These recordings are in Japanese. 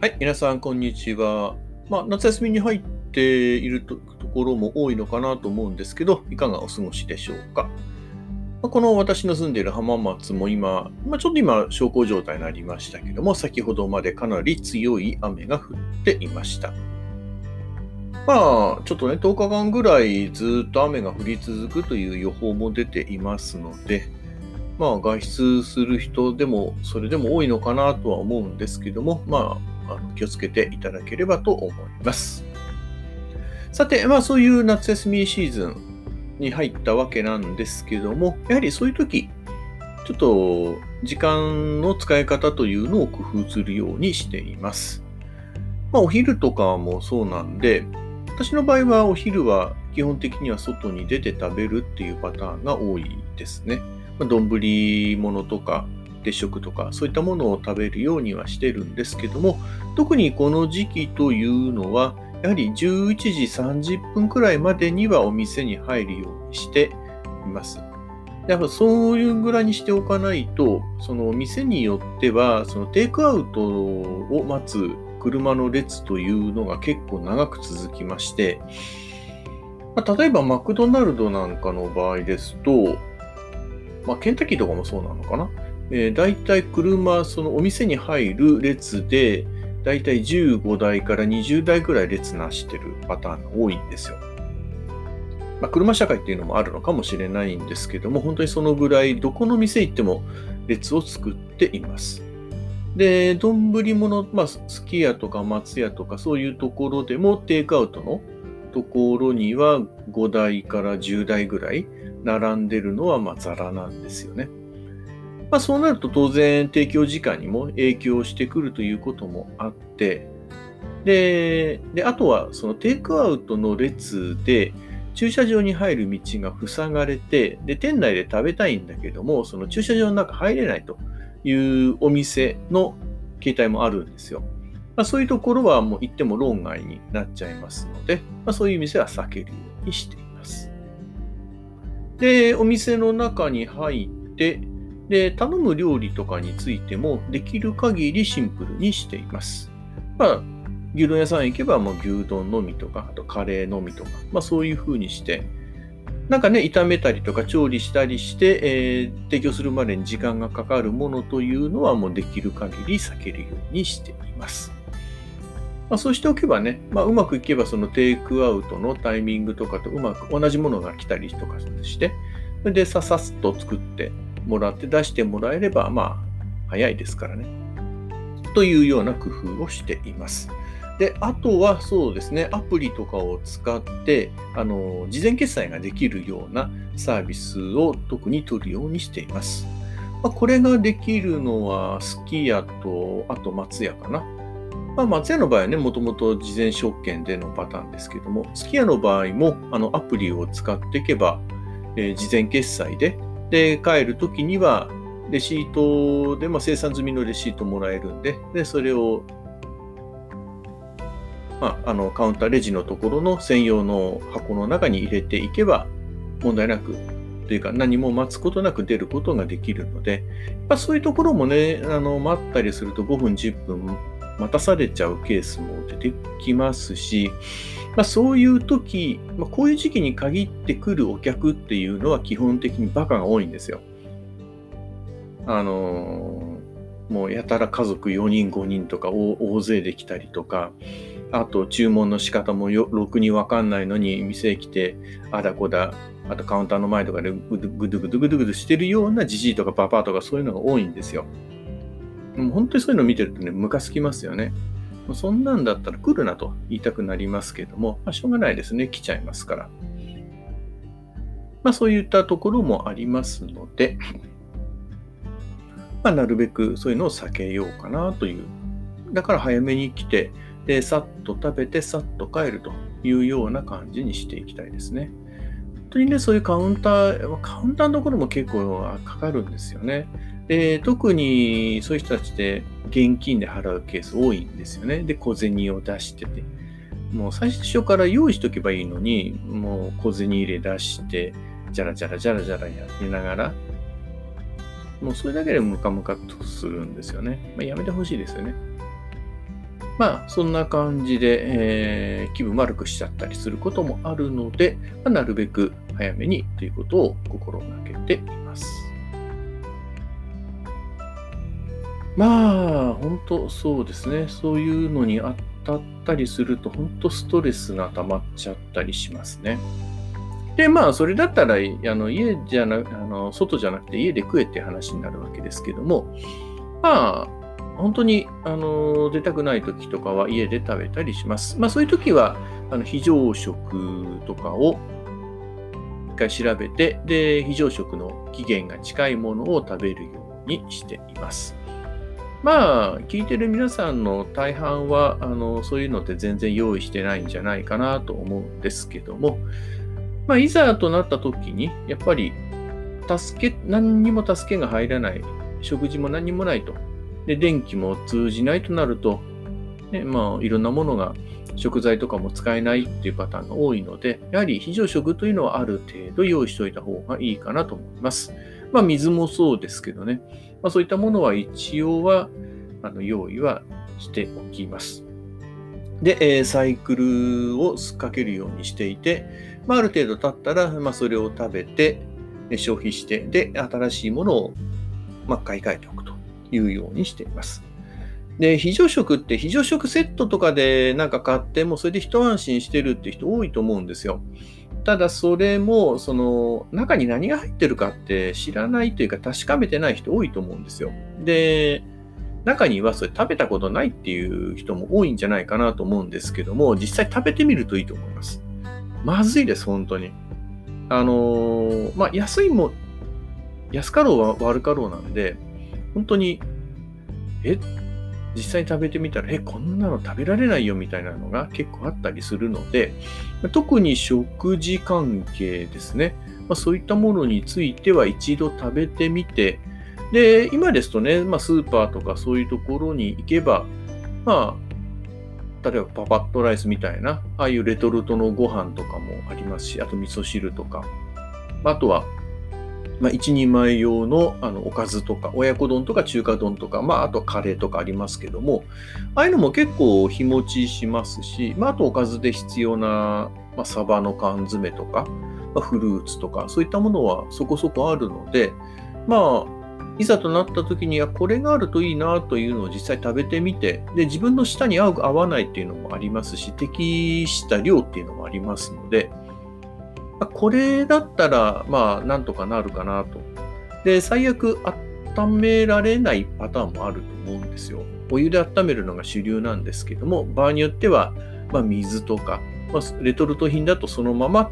はい、皆さん、こんにちは。まあ、夏休みに入っているところも多いのかなと思うんですけど、いかがお過ごしでしょうか。まあ、この私の住んでいる浜松も今、まあ、ちょっと今、小康状態になりましたけども、先ほどまでかなり強い雨が降っていました。まあ、ちょっとね、10日間ぐらいずっと雨が降り続くという予報も出ていますので、まあ、外出する人でも、それでも多いのかなとは思うんですけども、まあ、あの気をつけていただければと思います。さて、まあ、そういう夏休みシーズンに入ったわけなんですけども、やはりそういう時、ちょっと時間の使い方というのを工夫するようにしています。まあ、お昼とかもそうなんで、私の場合はお昼は基本的には外に出て食べるっていうパターンが多いですね。丼、まあ、物とか鉄食とかそういったものを食べるようにはしてるんですけども特にこの時期というのはやはり11時30分くらいまでにはお店に入るようにしています。やっぱそういうぐらいにしておかないと、その店によっては、そのテイクアウトを待つ車の列というのが結構長く続きまして、まあ、例えばマクドナルドなんかの場合ですと、まあ、ケンタッキーとかもそうなのかな？えー、大体車、そのお店に入る列で、大体15台から20台ぐらい列なしてるパターンが多いんですよ。まあ、車社会っていうのもあるのかもしれないんですけども、本当にそのぐらいどこの店行っても列を作っています。で、丼物、まあ、すき家とか松屋とかそういうところでもテイクアウトのところには5台から10台ぐらい並んでるのはまあザラなんですよね。まあ、そうなると当然提供時間にも影響してくるということもあって、で、であとはそのテイクアウトの列で駐車場に入る道が塞がれて、で、店内で食べたいんだけども、その駐車場の中入れないというお店の形態もあるんですよ。まあ、そういうところはもう行っても論外になっちゃいますので、まあ、そういう店は避けるようにしています。で、お店の中に入って、で、頼む料理とかについてもできる限りシンプルにしています。まあ、牛丼屋さん行けばもう牛丼のみとか、あとカレーのみとか、まあそういう風にして、なんかね、炒めたりとか調理したりして、えー、提供するまでに時間がかかるものというのはもうできる限り避けるようにしています。まあ、そうしておけばね、まあ、うまくいけばそのテイクアウトのタイミングとかとうまく同じものが来たりとかして、それでささっと作ってもらって出してもらえれば、まあ、早いですからね。というような工夫をしています。で、あとはそうですね、アプリとかを使って、あの、事前決済ができるようなサービスを特に取るようにしています。まあ、これができるのは、すき家と、あと松屋かな。まあ、松屋の場合はね、もともと事前証券でのパターンですけども、すき家の場合もあのアプリを使っていけば、えー、事前決済で、で、帰るときには、レシートで、まあ、生産済みのレシートもらえるんで、で、それを、まあ、あの、カウンターレジのところの専用の箱の中に入れていけば、問題なく、というか何も待つことなく出ることができるので、まあ、そういうところもね、あの、待ったりすると5分、10分待たされちゃうケースも出てきますし、まあ、そういう時、まあ、こういう時期に限ってくるお客っていうのは基本的にバカが多いんですよ。あのー、もうやたら家族4人5人とか大勢で来たりとか、あと注文の仕方もよろくにわかんないのに店へ来て、あだこだ、あとカウンターの前とかでぐ du ぐ du ぐ du ぐ du ぐ du してるようなじじいとかパパとかそういうのが多いんですよ。もう本当にそういうのを見てるとね、ムカつきますよね。そんなんだったら来るなと言いたくなりますけども、まあ、しょうがないですね。来ちゃいますから。まあそういったところもありますので、まあ、なるべくそういうのを避けようかなという。だから早めに来て、で、さっと食べて、さっと帰るというような感じにしていきたいですね。本当にね、そういうカウンター、カウンターのところも結構かかるんですよね。で、特にそういう人たちで現金で払うケース多いんですよね。で、小銭を出してて。もう最初から用意しとけばいいのに、もう小銭入れ出して、じゃらじゃらじゃらじゃらやりながら、もうそれだけでムカムカとするんですよね。まあ、やめてほしいですよね。まあ、そんな感じで、えー、気分悪くしちゃったりすることもあるので、まあ、なるべく早めにということを心がけています。まあ、本当そうですね。そういうのに当たったりすると、本当ストレスが溜まっちゃったりしますね。で、まあ、それだったら、あの家じゃな、あの外じゃなくて家で食えって話になるわけですけども、まあ、本当にあの出たくない時とかは家で食べたりします。まあ、そういう時はあの非常食とかを一回調べて、で、非常食の期限が近いものを食べるようにしています。まあ、聞いてる皆さんの大半は、あの、そういうのって全然用意してないんじゃないかなと思うんですけども、まあ、いざとなった時に、やっぱり、助け、何にも助けが入らない、食事も何もないと。で、電気も通じないとなると、ね、まあ、いろんなものが、食材とかも使えないっていうパターンが多いので、やはり非常食というのはある程度用意しておいた方がいいかなと思います。まあ、水もそうですけどね。まあ、そういったものは一応はあの用意はしておきます。で、え、サイクルをかけるようにしていて、まあ、ある程度経ったら、まあ、それを食べて、消費して、で、新しいものを、ま、買い替えておくいうようにしています。で、非常食って非常食セットとかでなんか買ってもそれで一安心してるって人多いと思うんですよ。ただそれも、その中に何が入ってるかって知らないというか確かめてない人多いと思うんですよ。で、中にはそれ食べたことないっていう人も多いんじゃないかなと思うんですけども、実際食べてみるといいと思います。まずいです、本当に。あのー、まあ、安いも、安かろうは悪かろうなんで、本当に、え、実際に食べてみたら、え、こんなの食べられないよみたいなのが結構あったりするので、特に食事関係ですね。まあ、そういったものについては一度食べてみて、で、今ですとね、まあ、スーパーとかそういうところに行けば、まあ、例えばパパッとライスみたいな、ああいうレトルトのご飯とかもありますし、あと味噌汁とか、あとはまあ、一人前用のあのおかずとか、親子丼とか中華丼とか、まあ、あとカレーとかありますけども、ああいうのも結構日持ちしますし、まあ、あとおかずで必要な、まあ、サバの缶詰とか、まあ、フルーツとか、そういったものはそこそこあるので、まあ、いざとなった時にはこれがあるといいなというのを実際食べてみて、で、自分の舌に合う合わないっていうのもありますし、適した量っていうのもありますので、これだったら、まあ、なんとかなるかなと。で、最悪、温められないパターンもあると思うんですよ。お湯で温めるのが主流なんですけども、場合によっては、まあ、水とか、まあ、レトルト品だとそのまま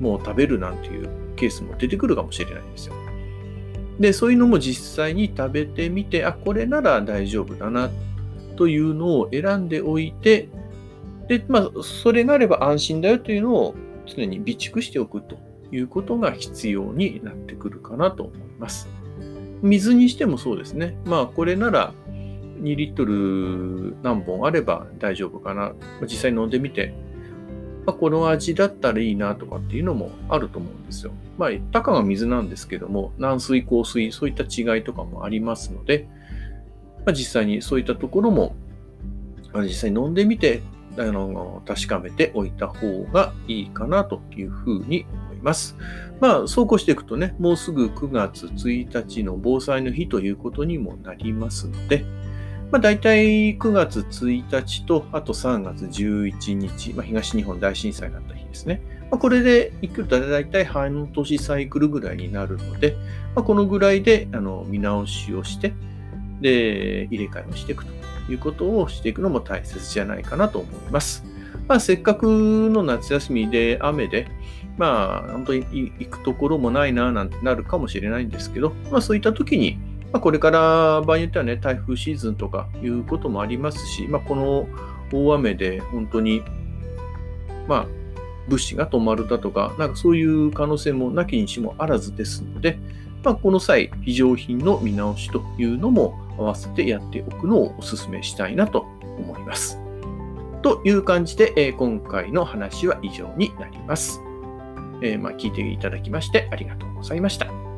もう食べるなんていうケースも出てくるかもしれないんですよ。で、そういうのも実際に食べてみて、あ、これなら大丈夫だなというのを選んでおいて、で、まあ、それがあれば安心だよというのを常に備蓄しておくということが必要になってくるかなと思います。水にしてもそうですね。まあ、これなら2リットル何本あれば大丈夫かな。実際飲んでみて、まあ、この味だったらいいなとかっていうのもあると思うんですよ。まあ、たかが水なんですけども、軟水、硬水、そういった違いとかもありますので、まあ、実際にそういったところも、まあ、実際に飲んでみて、あの確かめておいた方がいいかなというふうに思います。まあ、そうこうしていくとね、もうすぐ9月1日の防災の日ということにもなりますので、まあ、大体9月1日と、あと3月11日、まあ、東日本大震災があった日ですね。まあ、これでいくと大体半年サイクルぐらいになるので、まあ、このぐらいであの見直しをして、で、入れ替えをしていくということをしていくのも大切じゃないかなと思います。まあ、せっかくの夏休みで雨で、まあ、本当に行くところもないななんてなるかもしれないんですけど、まあ、そういった時に、まあ、これから場合によってはね、台風シーズンとかいうこともありますし、まあ、この大雨で本当に、まあ、物資が止まるだとか、なんかそういう可能性もなきにしもあらずですので、まあ、この際、非常品の見直しというのも合わせてやっておくのをお勧めしたいなと思います。という感じで、えー、今回の話は以上になります。えー、まあ、聞いていただきましてありがとうございました。